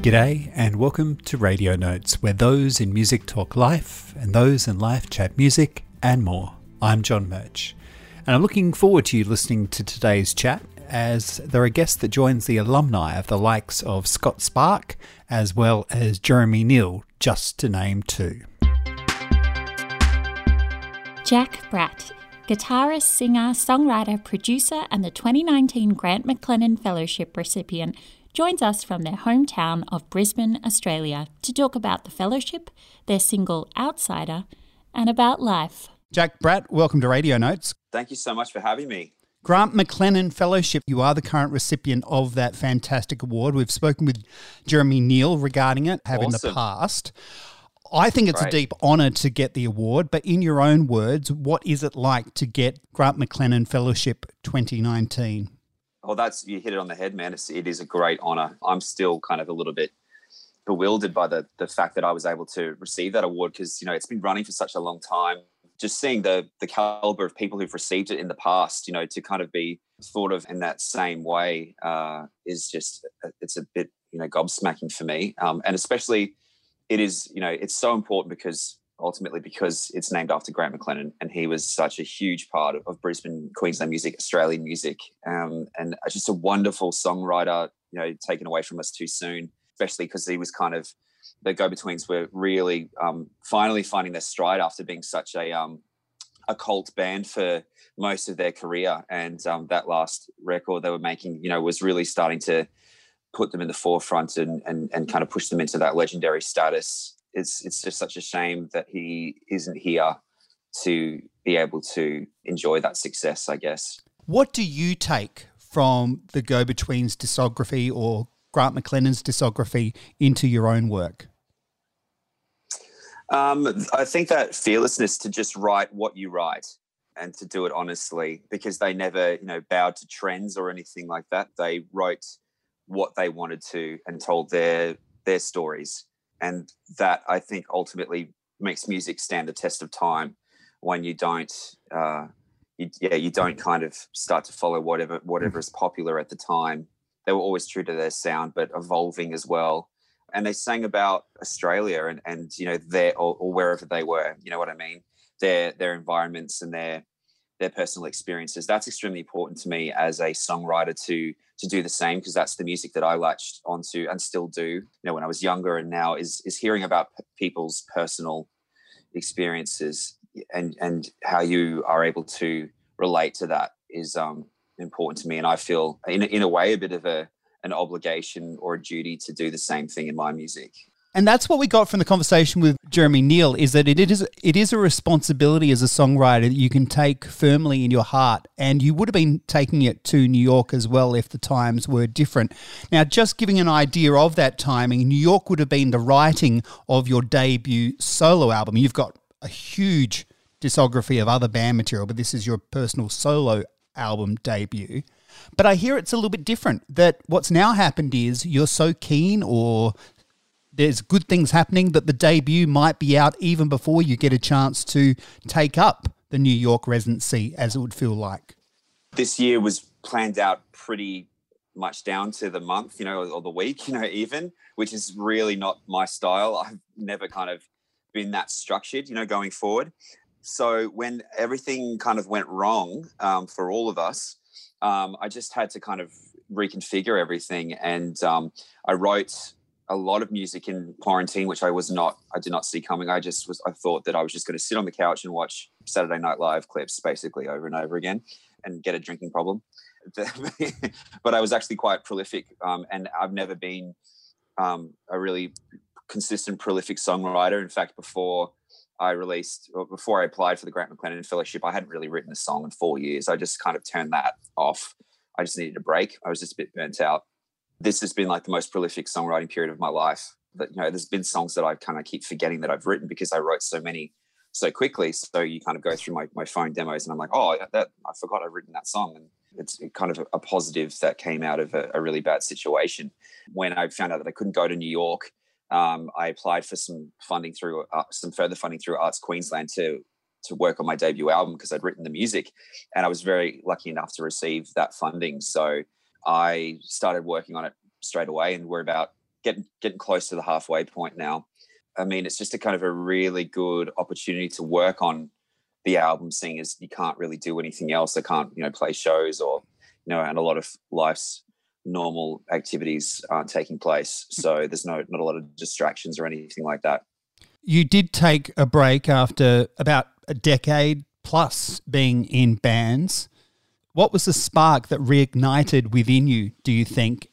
G'day, and welcome to Radio Notes, where those in music talk life and those in life chat music and more. I'm John Murch, and I'm looking forward to you listening to today's chat as there are guests that joins the alumni of the likes of Scott Spark as well as Jeremy Neale, just to name two. Jack Bratt, guitarist, singer, songwriter, producer, and the 2019 Grant McLennan Fellowship recipient, joins us from their hometown of Brisbane, Australia, to talk about the fellowship, their single Outsider, and about life. Jack Bratt, welcome to Radio Notes. Thank you so much for having me. Grant McLennan Fellowship, you are the current recipient of that fantastic award. We've spoken with Jeremy Neale regarding it, have awesome. in the past. I think it's Great. a deep honour to get the award, but in your own words, what is it like to get Grant McLennan Fellowship 2019? Well, that's you hit it on the head, man. It's, it is a great honour. I'm still kind of a little bit bewildered by the the fact that I was able to receive that award because you know it's been running for such a long time. Just seeing the the caliber of people who've received it in the past, you know, to kind of be thought of in that same way uh, is just it's a bit you know gobsmacking for me, um, and especially it is you know it's so important because ultimately because it's named after Grant McLennan, and he was such a huge part of, of Brisbane, Queensland music, Australian music, um, and just a wonderful songwriter. You know, taken away from us too soon, especially because he was kind of the go-betweens were really um, finally finding their stride after being such a um, a cult band for most of their career, and um, that last record they were making, you know, was really starting to put them in the forefront and and and kind of push them into that legendary status it's it's just such a shame that he isn't here to be able to enjoy that success. I guess. What do you take from the Go Betweens discography or Grant McLennan's discography into your own work? Um, I think that fearlessness to just write what you write and to do it honestly, because they never, you know, bowed to trends or anything like that. They wrote what they wanted to and told their their stories and that I think ultimately makes music stand the test of time when you don't uh, you, yeah you don't kind of start to follow whatever whatever is popular at the time. They were always true to their sound but evolving as well. And they sang about australia and and you know their or, or wherever they were you know what i mean? Their their environments and their their personal experiences. That's extremely important to me as a songwriter to to do the same because that's the music that I latched onto and still do. You know, when I was younger and now is is hearing about p- people's personal experiences and and how you are able to relate to that is um, important to me. And I feel in in a way a bit of a an obligation or a duty to do the same thing in my music. And that's what we got from the conversation with Jeremy Neale is that it is it is a responsibility as a songwriter that you can take firmly in your heart and you would have been taking it to New York as well if the times were different. Now just giving an idea of that timing, New York would have been the writing of your debut solo album. You've got a huge discography of other band material, but this is your personal solo album debut. But I hear it's a little bit different. That what's now happened is you're so keen or there's good things happening that the debut might be out even before you get a chance to take up the New York residency, as it would feel like. This year was planned out pretty much down to the month, you know, or the week, you know, even, which is really not my style. I've never kind of been that structured, you know, going forward. So when everything kind of went wrong um, for all of us, um, I just had to kind of reconfigure everything. And um, I wrote a lot of music in quarantine, which I was not, I did not see coming. I just was, I thought that I was just going to sit on the couch and watch Saturday Night Live clips basically over and over again and get a drinking problem. but I was actually quite prolific. Um, and I've never been um, a really consistent, prolific songwriter. In fact, before I released, before I applied for the Grant McLennan Fellowship, I hadn't really written a song in four years. I just kind of turned that off. I just needed a break. I was just a bit burnt out this has been like the most prolific songwriting period of my life. That you know, there's been songs that I kind of keep forgetting that I've written because I wrote so many so quickly. So you kind of go through my, my phone demos and I'm like, oh, that I forgot I've written that song. And it's kind of a, positive that came out of a, a, really bad situation. When I found out that I couldn't go to New York, um, I applied for some funding through uh, some further funding through Arts Queensland to to work on my debut album because I'd written the music, and I was very lucky enough to receive that funding. So I started working on it straight away, and we're about getting getting close to the halfway point now. I mean, it's just a kind of a really good opportunity to work on the album, seeing as you can't really do anything else. I can't, you know, play shows or, you know, and a lot of life's normal activities aren't taking place. So there's no not a lot of distractions or anything like that. You did take a break after about a decade plus being in bands. What was the spark that reignited within you, do you think?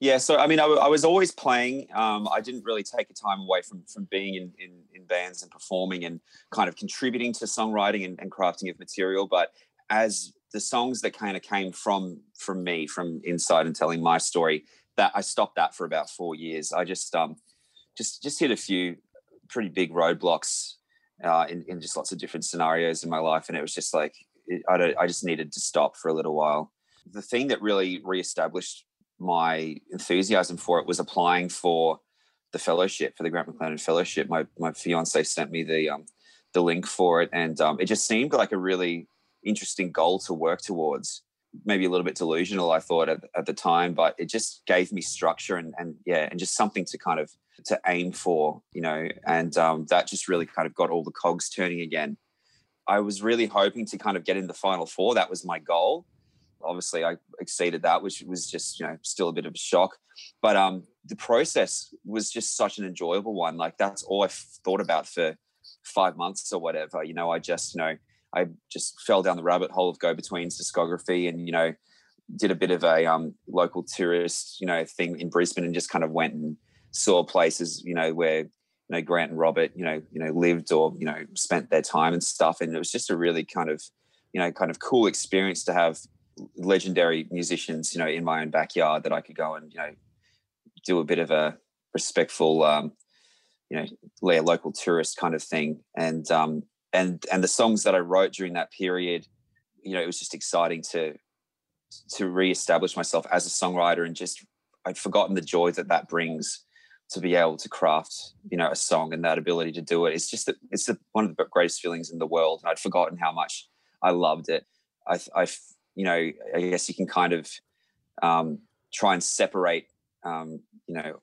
Yeah, so I mean, I, I was always playing. Um, I didn't really take a time away from from being in, in, in bands and performing and kind of contributing to songwriting and, and crafting of material. But as the songs that kind of came from from me, from inside and telling my story, that I stopped that for about four years. I just um just just hit a few pretty big roadblocks uh, in, in just lots of different scenarios in my life. And it was just like, I, I just needed to stop for a little while. The thing that really reestablished my enthusiasm for it was applying for the fellowship, for the Grant McLennan Fellowship. My, my fiance sent me the, um, the link for it. And um, it just seemed like a really interesting goal to work towards. Maybe a little bit delusional, I thought at, at the time, but it just gave me structure and, and yeah, and just something to kind of to aim for, you know, and um, that just really kind of got all the cogs turning again. I was really hoping to kind of get in the final four. That was my goal. Obviously, I exceeded that, which was just, you know, still a bit of a shock. But um, the process was just such an enjoyable one. Like that's all I thought about for five months or whatever. You know, I just, you know, I just fell down the rabbit hole of Go Between's discography and, you know, did a bit of a um, local tourist, you know, thing in Brisbane and just kind of went and saw places, you know, where you know Grant and Robert, you know, you know, lived or you know spent their time and stuff, and it was just a really kind of, you know, kind of cool experience to have legendary musicians, you know, in my own backyard that I could go and you know do a bit of a respectful, um, you know, lay a local tourist kind of thing, and um, and and the songs that I wrote during that period, you know, it was just exciting to to reestablish myself as a songwriter and just I'd forgotten the joy that that brings to be able to craft you know a song and that ability to do it. It's just that it's the, one of the greatest feelings in the world and i'd forgotten how much i loved it. I i you know i guess you can kind of um, try and separate um, you know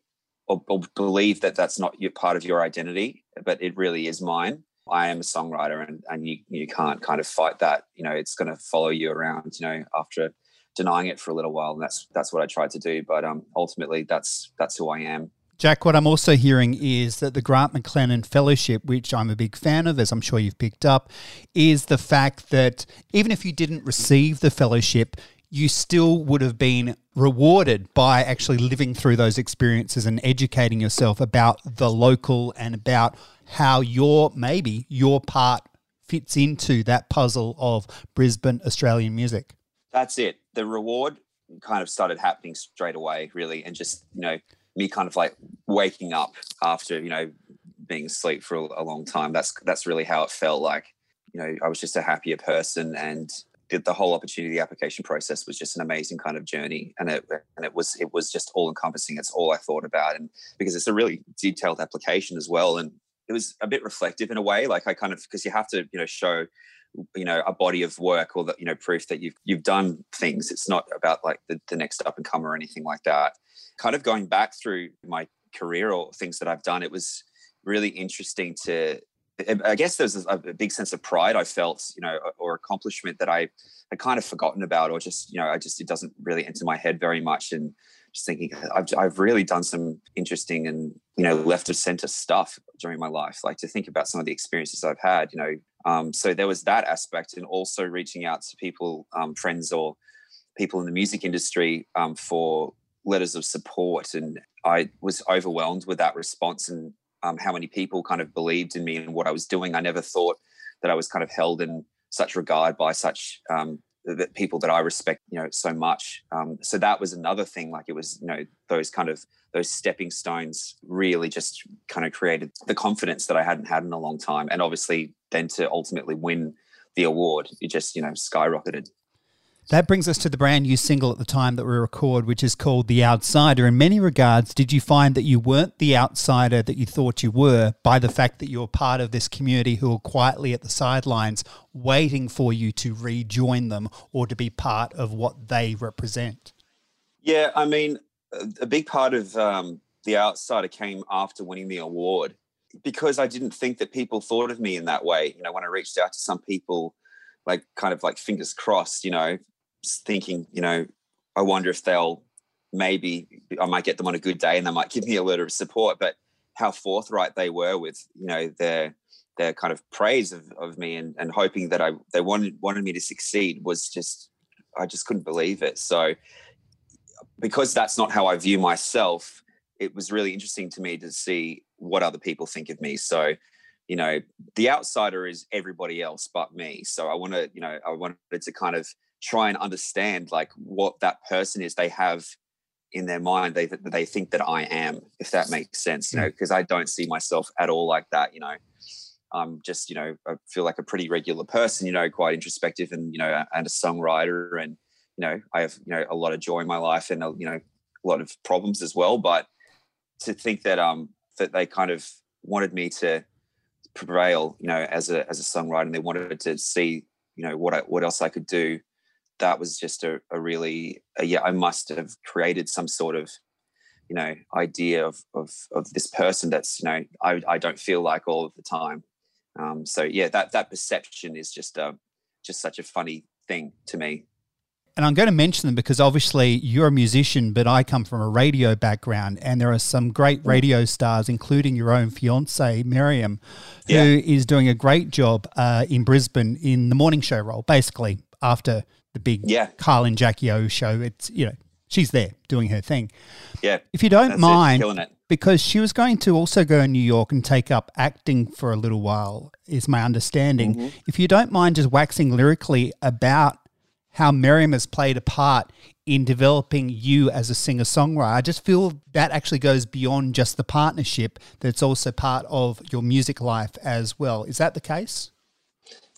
or, or, believe that that's not your part of your identity but it really is mine. I am a songwriter and and you you can't kind of fight that. You know it's going to follow you around you know after denying it for a little while and that's that's what i tried to do but um ultimately that's that's who i am Jack, what I'm also hearing is that the Grant McLennan Fellowship, which I'm a big fan of, as I'm sure you've picked up, is the fact that even if you didn't receive the fellowship, you still would have been rewarded by actually living through those experiences and educating yourself about the local and about how your maybe your part fits into that puzzle of Brisbane Australian music. That's it. The reward kind of started happening straight away, really, and just you know me kind of like waking up after you know being asleep for a, long time. That's that's really how it felt like. You know, I was just a happier person, and the, the whole opportunity application process was just an amazing kind of journey, and it and it was it was just all encompassing. It's all I thought about, and because it's a really detailed application as well, and it was a bit reflective in a way. Like I kind of because you have to you know show you know a body of work or that you know proof that you've you've done things it's not about like the, the next up and come or anything like that kind of going back through my career or things that I've done, it was really interesting to. I guess there's a big sense of pride I felt, you know, or accomplishment that I had kind of forgotten about, or just, you know, I just it doesn't really enter my head very much. And just thinking, I've I've really done some interesting and you know left of center stuff during my life. Like to think about some of the experiences I've had, you know. Um, so there was that aspect, and also reaching out to people, um, friends or people in the music industry um, for letters of support, and I was overwhelmed with that response and um, how many people kind of believed in me and what I was doing. I never thought that I was kind of held in such regard by such um, people that I respect, you know, so much. Um, so that was another thing. Like it was, you know, those kind of those stepping stones really just kind of created the confidence that I hadn't had in a long time, and obviously then to ultimately win the award, it just you know skyrocketed. That brings us to the brand new single at the time that we record, which is called The Outsider. In many regards, did you find that you weren't the outsider that you thought you were by the fact that you're part of this community who are quietly at the sidelines waiting for you to rejoin them or to be part of what they represent? Yeah, I mean, a big part of um, The Outsider came after winning the award because I didn't think that people thought of me in that way. You know, when I reached out to some people, like kind of like fingers crossed, you know, thinking, you know, I wonder if they'll maybe I might get them on a good day and they might give me a letter of support. But how forthright they were with, you know, their their kind of praise of, of me and, and hoping that I they wanted wanted me to succeed was just I just couldn't believe it. So because that's not how I view myself, it was really interesting to me to see what other people think of me. So, you know, the outsider is everybody else but me. So I want to, you know, I wanted to kind of try and understand like what that person is they have in their mind they they think that I am if that makes sense you know because. I don't see myself at all like that you know I'm just you know I feel like a pretty regular person you know quite introspective and you know and a songwriter and you know I have you know a lot of joy in my life and you know a lot of problems as well but to think that um that they kind of wanted me to prevail, you know, as a as a songwriter, and they wanted to see, you know, what I, what else I could do. That was just a, a really, a, yeah, I must have created some sort of, you know, idea of of of this person that's, you know, I I don't feel like all of the time. Um, so yeah, that that perception is just a uh, just such a funny thing to me and I'm going to mention them because obviously you're a musician, but I come from a radio background, and there are some great mm. radio stars, including your own fiance Miriam, who yeah. is doing a great job uh, in Brisbane in the morning show role. Basically, after the big yeah. And Jackie O show, it's you know she's there doing her thing. Yeah, if you don't mind, it, because she was going to also go in New York and take up acting for a little while, is my understanding. Mm-hmm. If you don't mind just waxing lyrically about how Miriam has played a part in developing you as a singer songwriter. I just feel that actually goes beyond just the partnership, that's also part of your music life as well. Is that the case?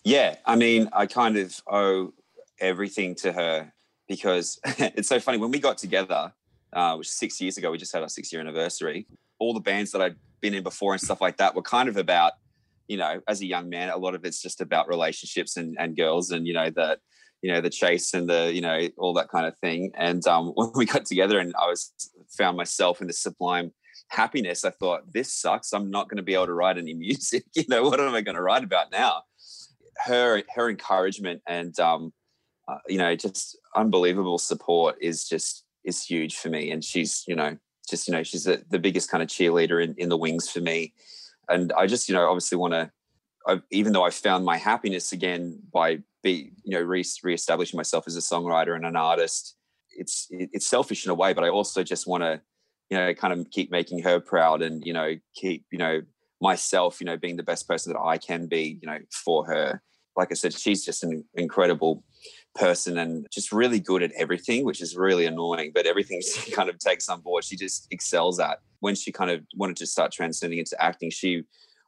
Yeah. I mean, I kind of owe everything to her because it's so funny. When we got together, uh, which six years ago, we just had our six year anniversary, all the bands that I'd been in before and stuff like that were kind of about, you know, as a young man, a lot of it's just about relationships and, and girls and, you know, that you know the chase and the you know all that kind of thing. And um, when we got together and i was found myself in the sublime happiness i thought this sucks. I'm not going to be able to write any music. You know what am i going to write about now? Her her encouragement and um, uh, you know just unbelievable support is just is huge for me and she's you know just you know she's the, the biggest kind of cheerleader in, in the wings for me and i just you know obviously want to even though i found my happiness again by be you know re- reestablishing myself as a songwriter and an artist it's it's selfish in a way but i also just want to you know kind of keep making her proud and you know keep you know myself you know being the best person that i can be you know for her like i said she's just an incredible person and just really good at everything which is really annoying but everything she kind of takes on board she just excels at when she kind of wanted to start transcending into acting she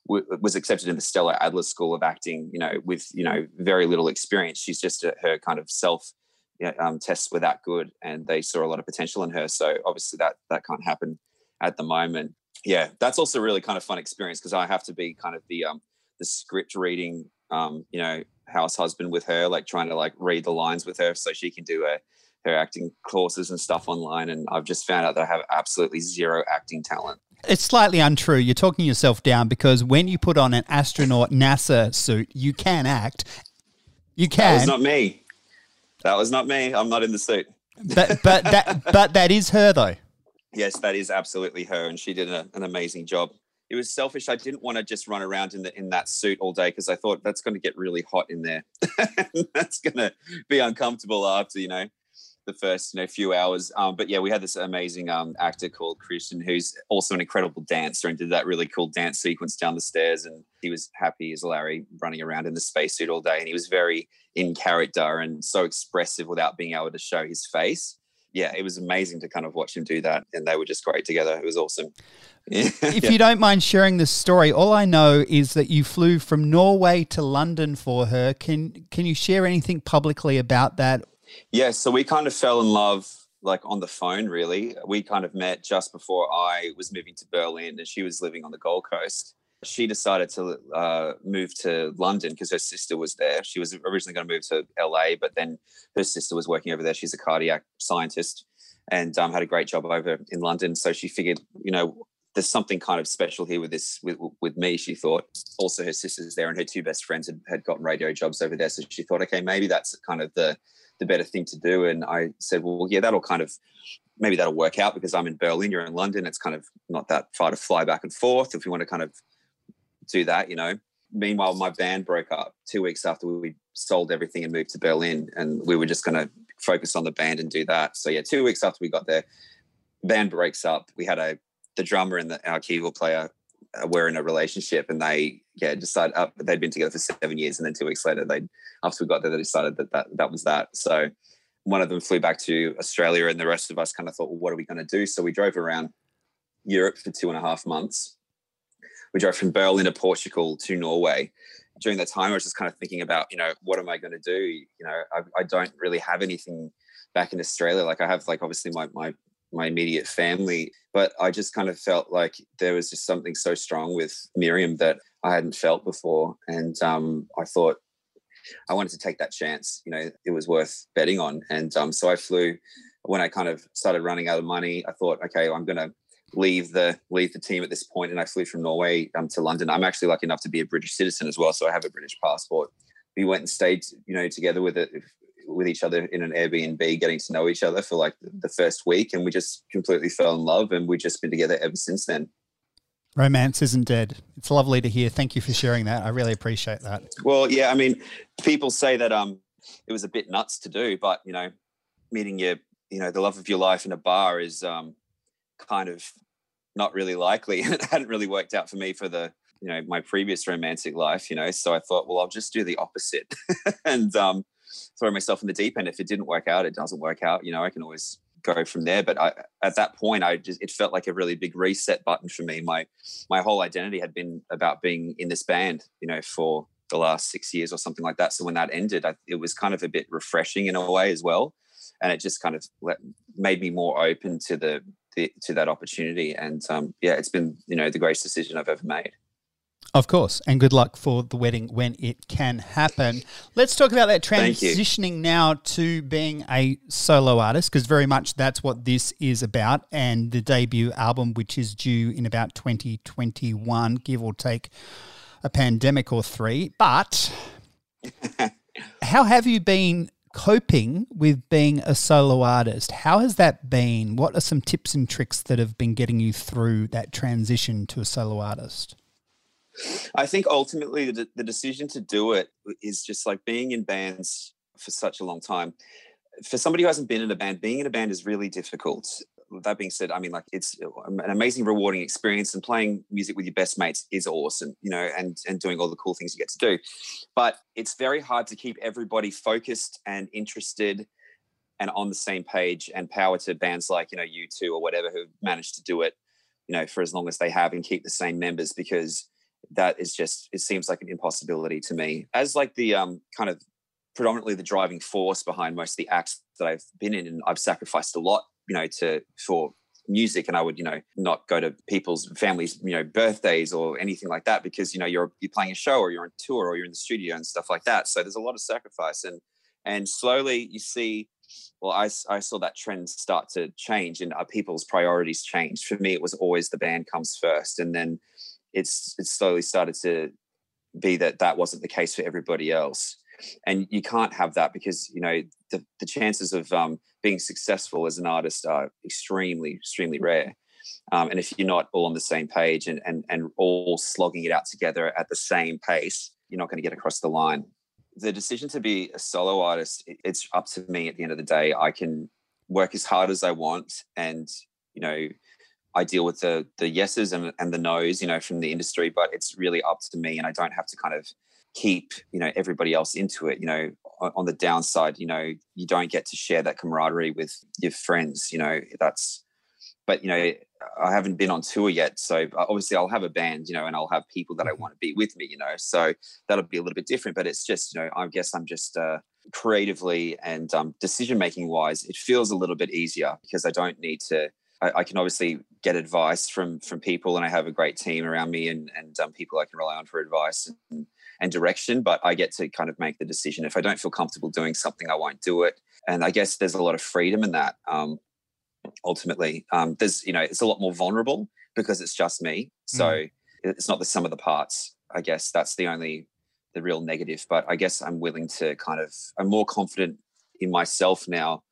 was accepted in the Stella Adler School of Acting, you know, with you know very little experience. She's just a, her kind of self you know, um, tests were that good, and they saw a lot of potential in her. So obviously that that can't happen at the moment. Yeah, that's also really kind of fun experience because I have to be kind of the um, the script reading, um, you know, house husband with her, like trying to like read the lines with her so she can do her her acting courses and stuff online. And I've just found out that I have absolutely zero acting talent. It's slightly untrue. You're talking yourself down because when you put on an astronaut NASA suit, you can act. You can. That was not me. That was not me. I'm not in the suit. But but that but that is her though. Yes, that is absolutely her, and she did a, an amazing job. It was selfish. I didn't want to just run around in the in that suit all day because I thought that's going to get really hot in there. that's going to be uncomfortable after you know the first you know few hours. Um, but yeah, we had this amazing um, actor called Christian, who's also an incredible dancer and did that really cool dance sequence down the stairs. And he was happy as Larry running around in the spacesuit all day, and he was very in character and so expressive without being able to show his face. Yeah, it was amazing to kind of watch him do that, and they were just great together. It was awesome. if you don't mind sharing this story, all I know is that you flew from Norway to London for her. Can can you share anything publicly about that yeah, so we kind of fell in love like on the phone really. We kind of met just before I was moving to Berlin and she was living on the Gold Coast. She decided to uh, move to London because her sister was there. She was originally going to move to LA, but then her sister was working over there. She's a cardiac scientist. and um, had a great job over in London. So she figured, you know, there's something kind of special here with this with, with me she thought also her sisters there and her two best friends had, had gotten radio jobs over there so she thought okay maybe that's kind of the the better thing to do and i said well yeah that'll kind of maybe that'll work out because i'm in berlin you're in london it's kind of not that far to fly back and forth if we want to kind of do that you know. Meanwhile my band broke up two weeks after we sold everything and moved to berlin and we were just going to focus on the band and do that. So yeah two weeks after we got there band breaks up. We had a the drummer and the, our keyboard player uh, were in a relationship and they yeah decided uh, they'd been together for seven years and then two weeks later they after we got there they decided that that, that was that. So one of them flew back to australia and the rest of us kind of thought well what are we going to do? So we drove around europe for two and a half months we drove from berlin to portugal to norway during that time i was just kind of thinking about you know what am i going to do you know I, I don't really have anything back in australia like i have like obviously my, my my immediate family. But I just kind of felt like there was just something so strong with Miriam that I hadn't felt before. And um, I thought I wanted to take that chance. You know, it was worth betting on. And um, so I flew. When I kind of started running out of money, I thought, okay, I'm going to leave the leave the team at this point, and I flew from Norway um, to London. I'm actually lucky enough to be a British citizen as well, so I have a British passport. We went and stayed, you know, together with it with each other in an Airbnb, getting to know each other for like the first week, and we just completely fell in love, and we've just been together ever since then. Romance isn't dead. It's lovely to hear. Thank you for sharing that. I really appreciate that. Well, yeah, I mean, people say that um, it was a bit nuts to do, but you know, meeting your, you know, the love of your life in a bar is um, kind of not really likely. And it hadn't really worked out for me for the you know my previous romantic life you know so i thought well i'll just do the opposite and um throw myself in the deep end. If it didn't work out, it doesn't work out. You know, I can always go from there. But I, at that point, I just it felt like a really big reset button for me. My my whole identity had been about being in this band, you know, for the last six years or something like that. So when that ended, I, it was kind of a bit refreshing in a way as well, and it just kind of let, made me more open to the, the to that opportunity. And um, yeah, it's been you know the greatest decision I've ever made. Of course, and good luck for the wedding when it can happen. Let's talk about that transitioning now to being a solo artist, because very much that's what this is about. And the debut album, which is due in about 2021, give or take a pandemic or three. But how have you been coping with being a solo artist? How has that been? What are some tips and tricks that have been getting you through that transition to a solo artist? I think ultimately the, the decision to do it is just like being in bands for such a long time. For somebody who hasn't been in a band, being in a band is really difficult. That being said, I mean, like it's an amazing, rewarding experience, and playing music with your best mates is awesome, you know, and and doing all the cool things you get to do. But it's very hard to keep everybody focused and interested and on the same page. And power to bands like you know U2 or whatever who managed to do it, you know, for as long as they have and keep the same members because that is just it seems like an impossibility to me as like the um kind of predominantly the driving force behind most of the acts that I've been in and I've sacrificed a lot you know to for music and I would you know not go to people's families you know birthdays or anything like that because you know you're you're playing a show or you're on tour or you're in the studio and stuff like that. So there's a lot of sacrifice and and slowly you see well I, I saw that trend start to change and people's priorities change for me it was always the band comes first and then it's it's slowly started to be that that wasn't the case for everybody else. And you can't have that because you know the, the chances of um, being successful as an artist are extremely extremely rare. Um, and if you're not all on the same page and, and and all slogging it out together at the same pace you're not going to get across the line. The decision to be a solo artist it's up to me at the end of the day. I can work as hard as i want and you know I deal with the the yeses and, and the nos, you know, from the industry, but it's really up to me and I don't have to kind of keep, you know, everybody else into it. You know, on the downside, you know, you don't get to share that camaraderie with your friends, you know, that's but you know, I haven't been on tour yet. So obviously I'll have a band, you know, and I'll have people that I mm-hmm. want to be with me, you know. So that'll be a little bit different. But it's just, you know, I guess I'm just uh creatively and um, decision making wise, it feels a little bit easier because I don't need to I, I, can obviously get advice from from people, and I have a great team around me and and um, people I can rely on for advice and, and direction. But I get to kind of make the decision. If I don't feel comfortable doing something, I won't do it. And I guess there's a lot of freedom in that. Um, ultimately. Um, there's, you know, it's a lot more vulnerable because it's just me. So mm. it's not the sum of the parts. I guess that's the only, the real negative. But I guess I'm willing to kind of, I'm more confident in myself now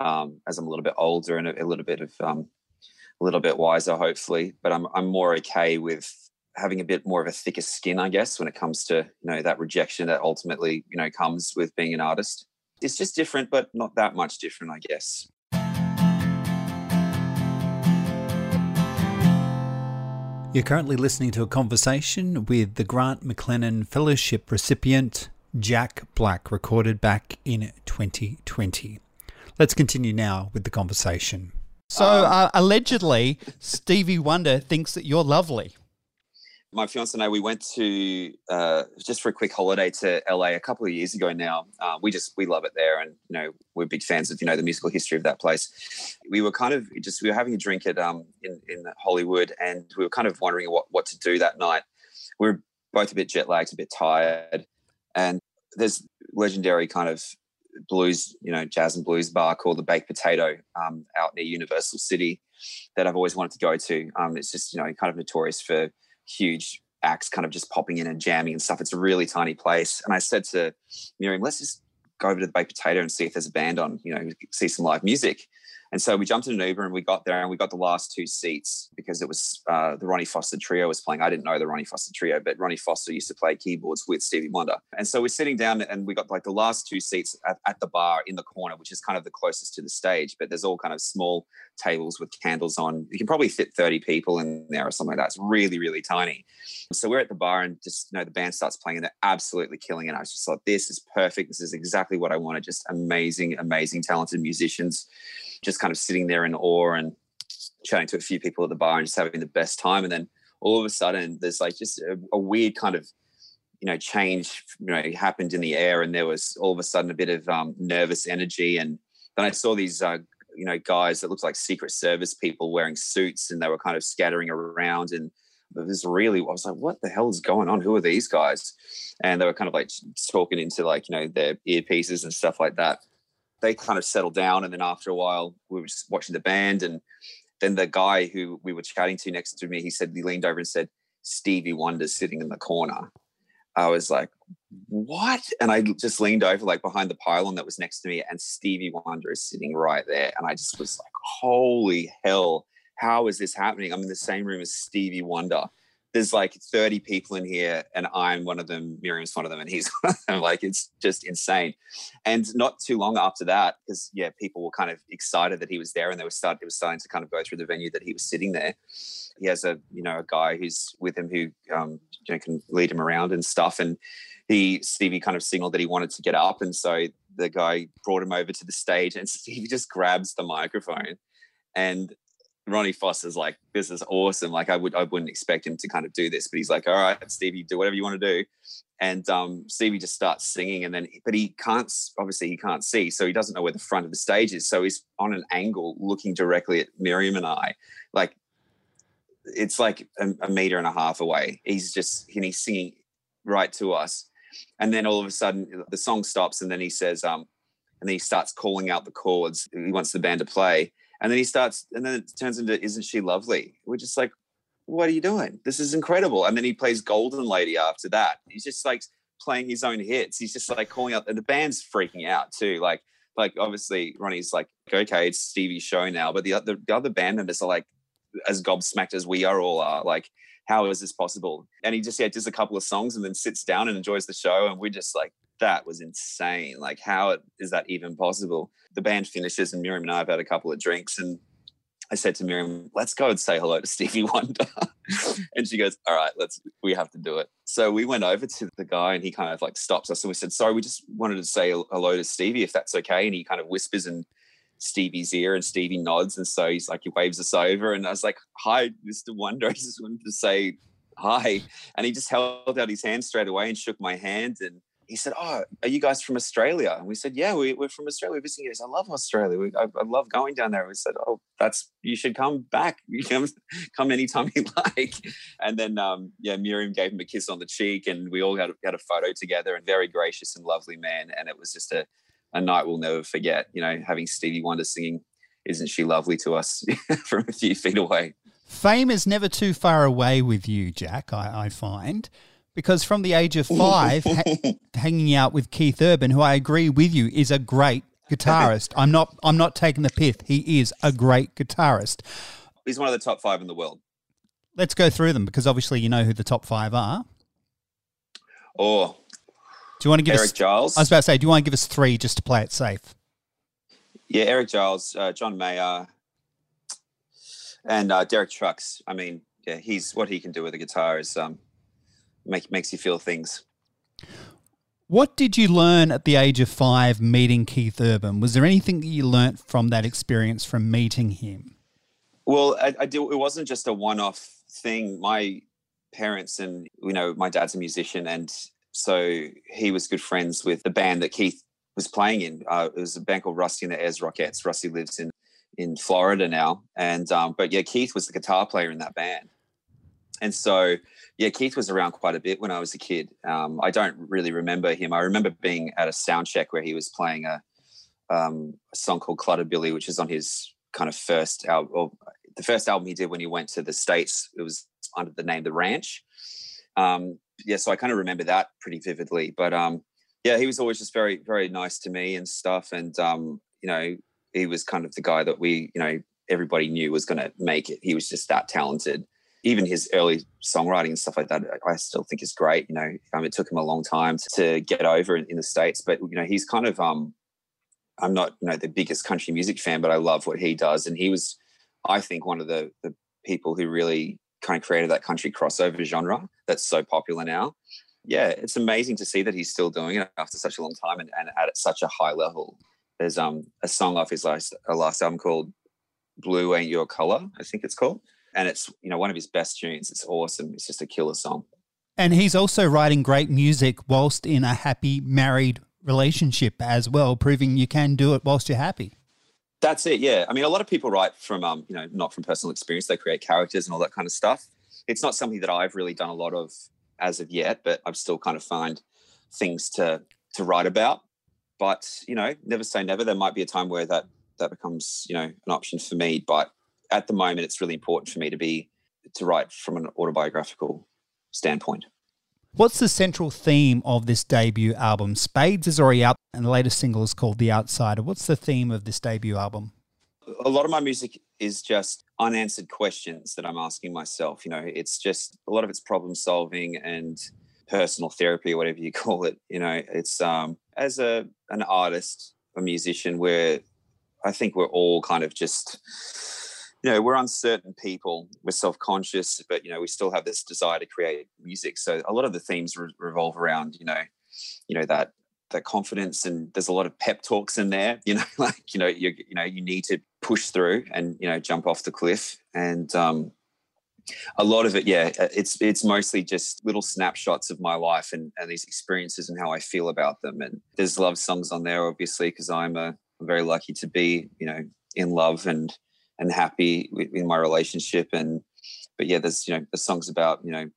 um, as I'm a little bit older and a, a little bit of, um, a little bit wiser, hopefully. But I'm, I'm more okay with having a bit more of a thicker skin, I guess, when it comes to, you know, that rejection that ultimately, you know, comes with being an artist. It's just different, but not that much different, I guess. You're currently listening to a conversation with the Grant McLennan Fellowship recipient, Jack Bratt, recorded back in 2020. Let's continue now with the conversation. So, um, uh, allegedly, Stevie Wonder thinks that you're lovely my fiance and I, we went to uh, just for a quick holiday to LA a couple of years ago now. Uh, we just we love it there, and you know we're big fans of you know the musical history of that place. We were kind of just we were having a drink at um in in Hollywood, and we were kind of wondering what what to do that night. We are both a bit jet lagged, a bit tired, and there's legendary kind of blues, you know, jazz and blues bar called the Baked Potato um, out near Universal City that I've always wanted to go to. Um, it's just you know kind of notorious for huge acts kind of just popping in and jamming and stuff. It's a really tiny place. And I said to Miriam, let's just go over to the baked potato and see if there's a band on, you know, see some live music. And so we jumped in an Uber and we got there and we got the last two seats because it was uh, the Ronnie Foster Trio was playing. I didn't know the Ronnie Foster Trio, but Ronnie Foster used to play keyboards with Stevie Wonder. And so we're sitting down and we got like the last two seats at, at the bar in the corner, which is kind of the closest to the stage. But there's all kind of small tables with candles on. You can probably fit 30 people in there or something like that. It's really, really tiny. So we're at the bar and just, you know, the band starts playing and they're absolutely killing it. And I was just like, this is perfect. This is exactly what I wanted. Just amazing, amazing, talented musicians just kind of sitting there in awe and chatting to a few people at the bar and just having the best time. And then all of a sudden, there's like just a, a weird kind of you know change you know happened in the air, and there was all of a sudden a bit of um, nervous energy. And then I saw these uh, you know guys that looked like Secret Service people wearing suits, and they were kind of scattering around and it was really I was like, what the hell is going on? Who are these guys? And they were kind of like talking into like, you know, their earpieces and stuff like that they kind of settled down. And then after a while, we were just watching the band. And then the guy who we were chatting to next to me, he said, he leaned over and said, Stevie Wonder's sitting in the corner. I was like, what? And I just leaned over like behind the pylon that was next to me, and Stevie Wonder is sitting right there. And I just was like, holy hell, how is this happening? I'm in the same room as Stevie Wonder there's like 30 people in here and I'm one of them, Miriam's one of them, and he's them. Like it's just insane. And not too long after that, because yeah, people were kind of excited that he was there and they were start it was starting to kind of go through the venue that he was sitting there. He has a, you know, a guy who's with him who um, you know, can lead him around and stuff. And he Stevie kind of signaled that he wanted to get up. And so the guy brought him over to the stage and Stevie just grabs the microphone and Ronnie Foster's like, this is awesome. Like I would I wouldn't expect him to kind of do this, but he's like, all right, Stevie, do whatever you want to do. And um, Stevie just starts singing, and then but he can't obviously he can't see, so he doesn't know where the front of the stage is. So he's on an angle looking directly at Miriam and I, like it's like a, a meter and a half away. He's just and he's singing right to us, and then all of a sudden the song stops, and then he says, um, and then he starts calling out the chords he wants the band to play and then he starts, and then it turns into "Isn't She Lovely?" We're just like, "What are you doing? This is incredible!" And then he plays "Golden Lady" after that. He's just like playing his own hits. He's just like calling out, and the band's freaking out too. Like, like obviously Ronnie's like, "Okay, it's Stevie's show now," but the other the other band members are like, as gobsmacked as we are all are, like. How is this possible? And he just yeah, does a couple of songs and then sits down and enjoys the show. And we're just like, that was insane. Like, how is that even possible? The band finishes, and Miriam and I have had a couple of drinks, and I said to Miriam, "Let's go and say hello to Stevie Wonder." and she goes, "All right, let's. We have to do it." So we went over to the guy, and he kind of like stops us, and we said, "Sorry, we just wanted to say hello to Stevie, if that's okay." And he kind of whispers in Stevie's ear, and Stevie nods, and so he's like, he waves us over, and I was like, "Hi, Mr. Wonder. I just wanted to say." Hi. And he just held out his hand straight away and shook my hand. And he said, "Oh, are you guys from Australia?" And we said, "Yeah, we, are from Australia. We're visiting." He I "I love Australia. We, I, I, love going down there." We said, "Oh, that's you should come back. You can come anytime you like." And then, um, yeah, Miriam gave him a kiss on the cheek, and we all had had a photo together. And very gracious and lovely man. And it was just a a night we'll never forget. You know, having Stevie Wonder singing isn't she lovely to us from a few feet away? Fame is never too far away with you, Jack, I, I find. Because from the age of five, ha- hanging out with Keith Urban, who I agree with you is a great guitarist. I'm not I'm not taking the pith. He is a great guitarist. He's one of the top five in the world. Let's go through them because obviously you know who the top five are. Oh, do you want to give Eric us Gales? I was about to say, do you want to give us three just to play it safe? Yeah, Eric Gales, uh, John Mayer, and uh, Derek Trucks. I mean, yeah, he's what he can do with a guitar is um, make makes you feel things. What did you learn at the age of five meeting Keith Urban? Was there anything that you learnt from that experience from meeting him? Well, I, I do. It wasn't just a one-off thing. My parents and you know, my dad's a musician, and so he was good friends with the band that Keith was playing in. Uh, it was a band called Rusty and the Ayers Rockettes. Rusty lives in in Florida now, and um, but yeah, Keith was the guitar player in that band, and so yeah, Keith was around quite a bit when I was a kid. Um, I don't really remember him. I remember being at a sound check where he was playing a, um, a song called Clutterbilly, which is on his kind of first album, or the first album he did when he went to the States. It was under the name The Ranch. Um, yeah, so I kind of remember that pretty vividly. But um, yeah, he was always just very, very nice to me and stuff. And um, you know, he was kind of the guy that we, you know, everybody knew was going to make it. He was just that talented even his early songwriting and stuff like that, I still think is great. You know, um, it took him a long time to get over in, in, the states, but you know, he's kind of um, I'm not you know the biggest country music fan, but I love what he does, and he was, I think, one of the the people who really kind of created that country crossover genre that's so popular now. Yeah, it's amazing to see that he's still doing it after such a long time and, and at such a high level. There's um a song off his last last album called "Blue Ain't Your Color," I think it's called and it's you know one of his best tunes. It's awesome. It's just a killer song. And he's also writing great music whilst in a happy married relationship as well, proving you can do it whilst you're happy. That's it. Yeah. I mean, a lot of people write from um, you know not from personal experience. They create characters and all that kind of stuff. It's not something that I've really done a lot of as of yet, but I've still kind of find things to to write about. But you know, never say never. There might be a time where that that becomes you know an option for me. But at the moment, it's really important for me to be to write from an autobiographical standpoint. What's the central theme of this debut album? Spades is already out, and the latest single is called The Outsider. What's the theme of this debut album? A lot of my music is just unanswered questions that I'm asking myself. You know, it's just a lot of it's problem solving and personal therapy, or whatever you call it. You know, it's um, as a an artist, a musician, where I think we're all kind of just you know we're uncertain people we're self-conscious but you know we still have this desire to create music. So a lot of the themes re- revolve around you know you know that that confidence and there's a lot of pep talks in there you know like you know you you know you need to push through and you know jump off the cliff. And um a lot of it yeah uh, it's it's mostly just little snapshots of my life and, and these experiences and how i feel about them. And there's love songs on there obviously because i'm a I'm very lucky to be you know in love and and happy in my relationship and but yeah there's you know the songs about you know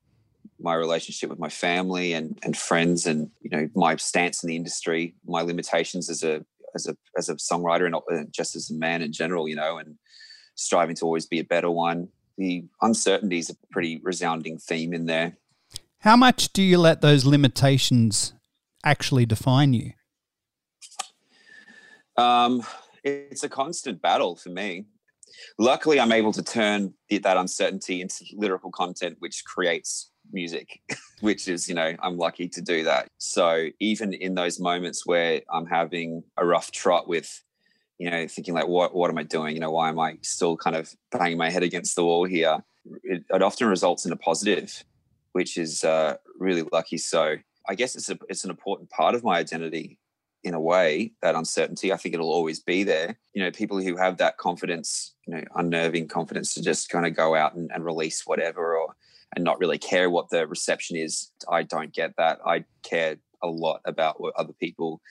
my relationship with my family and and friends and you know my stance in the industry my limitations as a as a as a songwriter and uh, just as a man in general you know and striving to always be a better one. The uncertainty is a pretty resounding theme in there. How much do you let those limitations actually define you? Um it's a constant battle for me luckily i'm able to turn that uncertainty into lyrical content which creates music which is you know i'm lucky to do that. So even in those moments where i'm having a rough trot with you know thinking like what what am i doing? You know why am i still kind of banging my head against the wall here? It, it often results in a positive which is uh, really lucky. So i guess it's a, it's an important part of my identity in a way that uncertainty i think it'll always be there. You know people who have that confidence you know unnerving confidence to just kind of go out and, and release whatever or and not really care what the reception is i don't get that. I care a lot about what other people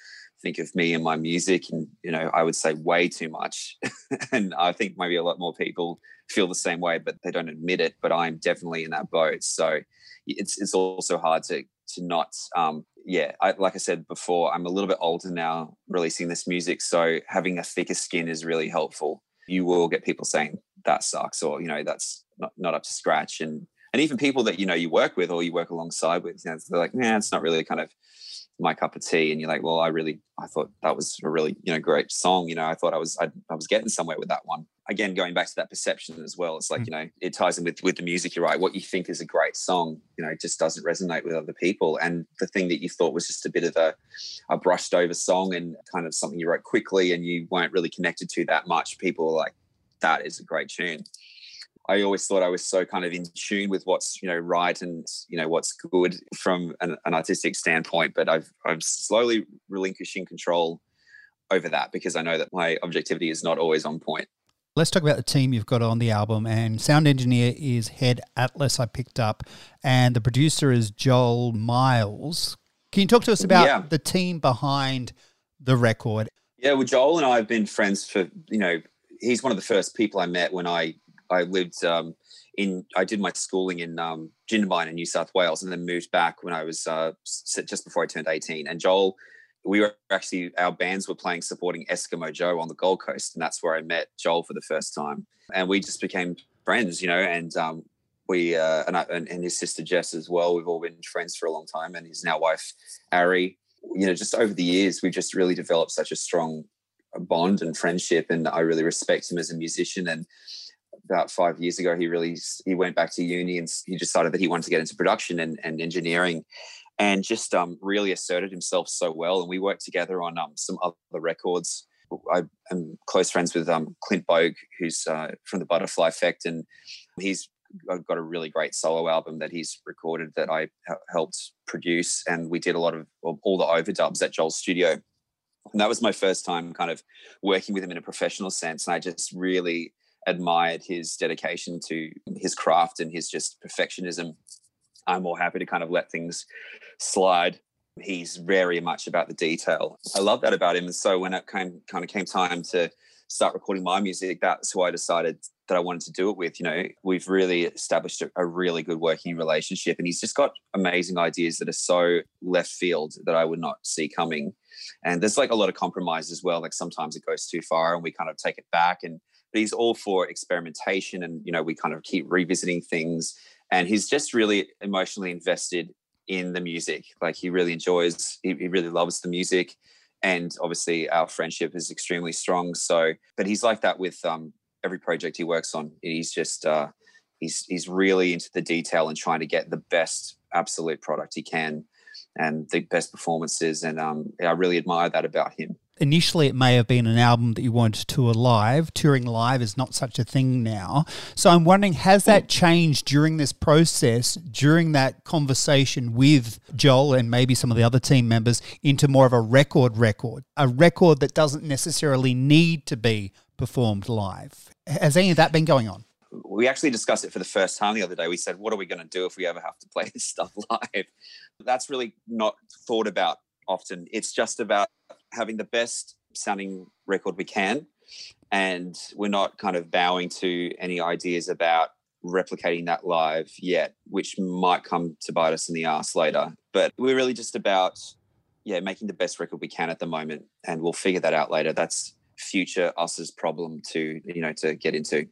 think of me and my music and you know i would say way too much. And i think maybe a lot more people feel the same way but they don't admit it but i'm definitely in that boat. So it's it's also hard to to not um, yeah I, like i said before i'm a little bit older now releasing this music so having a thicker skin is really helpful. You will get people saying that sucks or you know that's not, not up to scratch. And and even people that you know you work with or you work alongside with you know, they're like nah it's not really kind of my cup of tea. And you're like well i really i thought that was a really you know great song you know i thought i was i, I was getting somewhere with that one again going back to that perception as well it's like mm. you know it ties in with with the music you're right what you think is a great song you know just doesn't resonate with other people and the thing that you thought was just a bit of a, a brushed over song and kind of something you wrote quickly and you weren't really connected to that much people are like that is a great tune I always thought I was so kind of in tune with what's you know right and you know what's good from an, an, artistic standpoint. But I've I'm slowly relinquishing control over that because I know that my objectivity is not always on point. Let's talk about the team you've got on the album. And sound engineer is Head Atlas. I picked up, and the producer is Joel Miles. Can you talk to us about yeah. the team behind the record? Yeah, well, Joel and I have been friends for you know. He's one of the first people I met when I I lived um, in. I did my schooling in um, Jindabyne in New South Wales, and then moved back when I was uh, just before I turned eighteen. And Joel, we were actually our bands were playing supporting Eskimo Joe on the Gold Coast, and that's where I met Joel for the first time. And we just became friends, you know. And um, we uh, and, I, and, and his sister Jess as well. We've all been friends for a long time, and his now wife Ari. You know, just over the years, we've just really developed such a strong bond and friendship, and I really respect him as a musician and about five years ago, he really he went back to uni and he decided that he wanted to get into production and, and engineering, and just um, really asserted himself so well. And we worked together on um, some other records. I am close friends with um, Clint Boge, who's uh, from the Butterfly Effect, and he's got a really great solo album that he's recorded that I helped produce, and we did a lot of all the overdubs at Joel's studio. And that was my first time kind of working with him in a professional sense, and I just really admired his dedication to his craft and his just perfectionism. I'm more happy to kind of let things slide. He's very much about the detail. I love that about him. And so when it came kind of came time to start recording my music, that's who I decided that I wanted to do it with. You know, we've really established a, really good working relationship, and he's just got amazing ideas that are so left field that I would not see coming. And there's like a lot of compromise as well. Like sometimes it goes too far, and we kind of take it back. And but he's all for experimentation and you know we kind of keep revisiting things and he's just really emotionally invested in the music. Like he really enjoys he, he really loves the music. And obviously our friendship is extremely strong. So but he's like that with um, every project he works on. He's just uh, he's he's really into the detail and trying to get the best absolute product he can and the best performances. And um, i really admire that about him initially it may have been an album that you wanted to tour live. Touring live is not such a thing now. So I'm wondering, has that changed during this process, during that conversation with Joel and maybe some of the other team members into more of a record record, a record that doesn't necessarily need to be performed live? Has any of that been going on? we actually discussed it for the first time the other day. We said, what are we going to do if we ever have to play this stuff live? That's really not thought about often. It's just about having the best sounding record we can. And we're not kind of bowing to any ideas about replicating that live yet, which might come to bite us in the ass later. But we're really just about, yeah, making the best record we can at the moment. And we'll figure that out later. That's future us's problem to, you know, to get into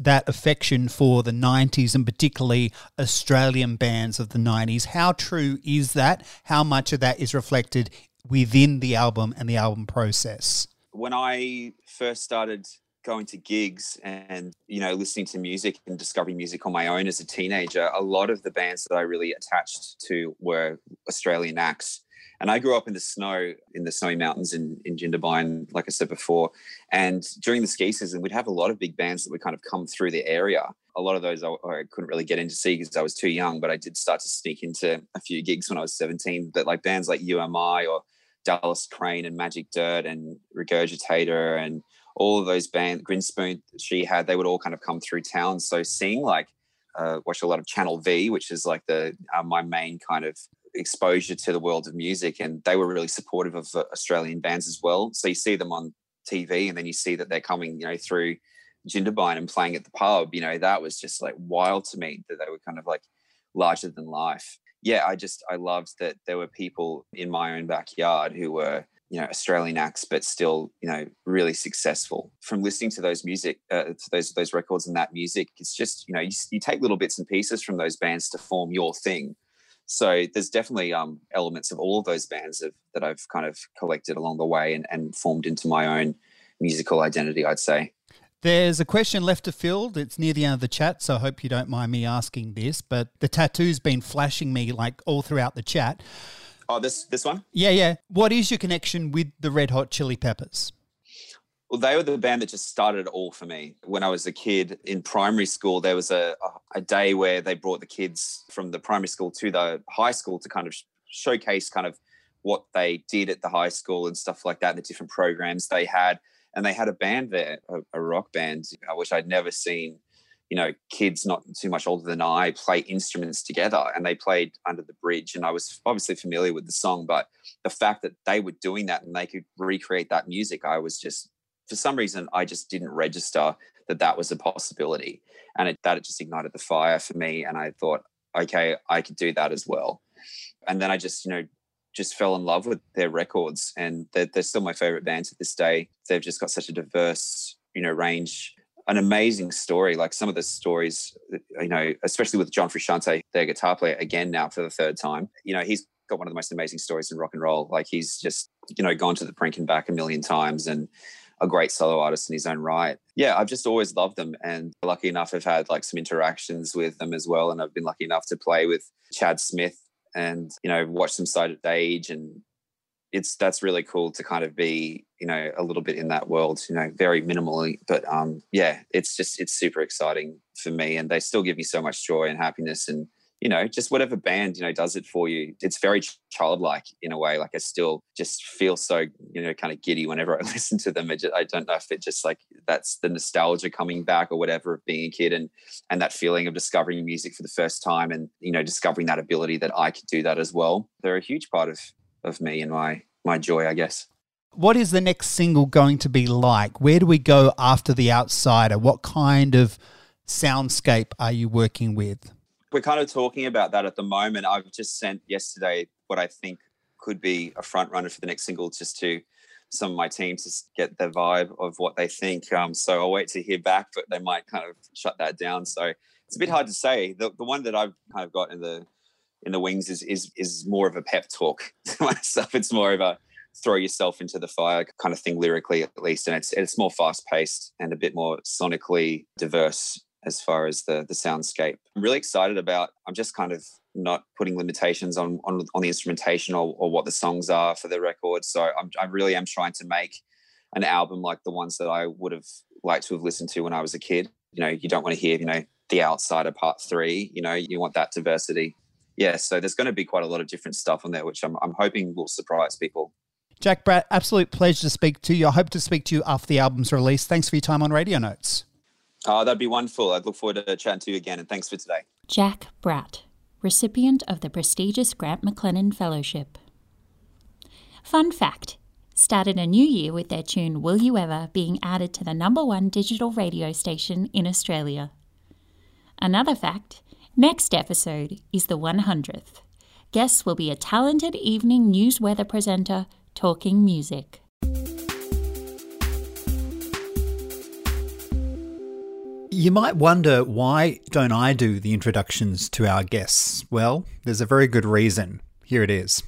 that affection for the 90s and particularly Australian bands of the 90s. How true is that? How much of that is reflected within the album and the album process? When I first started going to gigs and you know listening to music and discovering music on my own as a teenager a lot of the bands that i really attached to were australian acts and I grew up in the snow, in the snowy mountains in, in Jindabyne, like I said before. And during the ski season, we'd have a lot of big bands that would kind of come through the area. A lot of those I, I couldn't really get into see because I was too young, but I did start to sneak into a few gigs when I was 17. But like bands like You Am I or Dallas Crane and Magic Dirt and Regurgitator and all of those bands, Grinspoon Shihad, they would all kind of come through town. So seeing like, uh, watch a lot of Channel V, which is like the uh, my main kind of exposure to the world of music, and they were really supportive of uh, Australian bands as well. So you see them on TV, and then you see that they're coming, you know, through Jindabyne and playing at the pub. You know, that was just like wild to me that they were kind of like larger than life. Yeah, I just I loved that there were people in my own backyard who were you know Australian acts, but still you know really successful. From listening to those music, uh, to those those records and that music, it's just you know you, you take little bits and pieces from those bands to form your thing. So there's definitely um, elements of all of those bands of, that I've kind of collected along the way and, and formed into my own musical identity. I'd say. There's a question left to field. It's near the end of the chat, so I hope you don't mind me asking this. But the tattoo's been flashing me like all throughout the chat. Oh, this this one? Yeah, yeah. What is your connection with the Red Hot Chili Peppers? Well, they were the band that just started it all for me. When I was a kid in primary school, there was a, a day where they brought the kids from the primary school to the high school to kind of showcase kind of what they did at the high school and stuff like that, the different programs they had. And they had a band there, a, a rock band, which I'd never seen you know, kids not too much older than I play instruments together and they played Under the Bridge. And I was obviously familiar with the song, but the fact that they were doing that and they could recreate that music, I was just, for some reason, I just didn't register that that was a possibility. And it, that it just ignited the fire for me. And I thought, okay, I could do that as well. And then I just, you know, just fell in love with their records and they're, they're still my favorite band to this day. They've just got such a diverse, you know, range an amazing story. Like some of the stories, you know, especially with John Frusciante, their guitar player, again now for the third time. You know, he's got one of the most amazing stories in rock and roll. Like he's just, you know, gone to the brink and back a million times and a great solo artist in his own right. Yeah, I've just always loved them and lucky enough I've had like some interactions with them as well. And I've been lucky enough to play with Chad Smith and, you know, watch them side stage and it's that's really cool to kind of be you know a little bit in that world you know very minimally but um yeah it's just it's super exciting for me and they still give me so much joy and happiness and you know just whatever band you know does it for you it's very childlike in a way like i still just feel so you know kind of giddy whenever i listen to them I, just, i don't know if it just like that's the nostalgia coming back or whatever of being a kid and and that feeling of discovering music for the first time and you know discovering that ability that i could do that as well they're a huge part of of me and my my joy, I guess. What is the next single going to be like? Where do we go after The Outsider? What kind of soundscape are you working with? We're kind of talking about that at the moment. I've just sent yesterday what I think could be a front runner for the next single just to some of my team to get the vibe of what they think. Um, so I'll wait to hear back, but they might kind of shut that down. So it's a bit hard to say. The, the one that I've kind of got in the in the wings is is is more of a pep talk to myself. It's more of a throw yourself into the fire kind of thing lyrically at least, and it's it's more fast paced and a bit more sonically diverse as far as the the soundscape. I'm really excited about. I'm just kind of not putting limitations on on, on the instrumentation or, or what the songs are for the record. So I'm, I really am trying to make an album like the ones that I would have liked to have listened to when I was a kid. You know, you don't want to hear, you know, The Outsider Part Three. You know, you want that diversity yeah, so there's going to be quite a lot of different stuff on there, which I'm, I'm hoping will surprise people. Jack Bratt, absolute pleasure to speak to you. I hope to speak to you after the album's release. Thanks for your time on Radio Notes. Oh, that'd be wonderful. I'd look forward to chatting to you again, and thanks for today. Jack Bratt, recipient of the prestigious Grant McLennan Fellowship. Fun fact started a new year with their tune Will You Ever being added to the number one digital radio station in Australia. Another fact Next episode is the 100th. Guests will be a talented evening news weather presenter talking music. You might wonder why don't I do the introductions to our guests? Well, there's a very good reason. Here it is.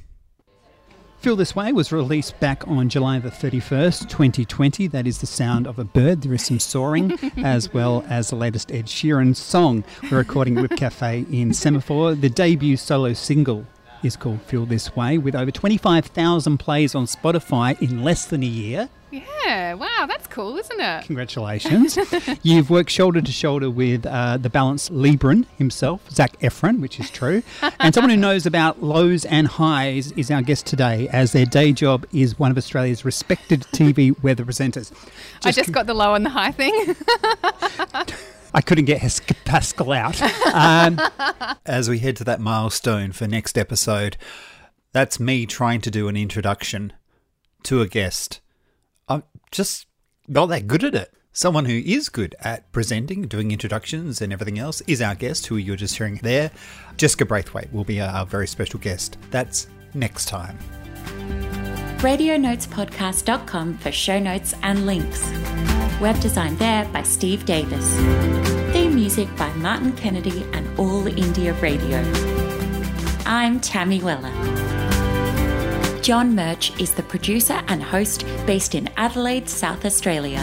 Feel This Way was released back on July the 31st, 2020. That is the sound of a bird. There is some soaring, as well as the latest Ed Sheeran song. We're recording at Whip Cafe in Semaphore. The debut solo single is called Feel This Way, with over 25,000 plays on Spotify in less than a year. Yeah, wow, that's cool, isn't it? Congratulations. You've worked shoulder to shoulder with uh, the balanced Libran himself, Zac Efron, which is true. and someone who knows about lows and highs is our guest today, as their day job is one of Australia's respected TV weather presenters. Just I just con- got the low and the high thing. I couldn't get Pascal out. Um, as we head to that milestone for next episode, that's me trying to do an introduction to a guest I'm just not that good at it. Someone who is good at presenting, doing introductions, and everything else is our guest, who you're just hearing there. Jessica Braithwaite will be our very special guest. That's next time. radionotespodcast.com for show notes and links. Web design there by Steve Davis. Theme music by Martin Kennedy and All India Radio. I'm Tammy Weller. John Murch is the producer and host based in Adelaide, South Australia.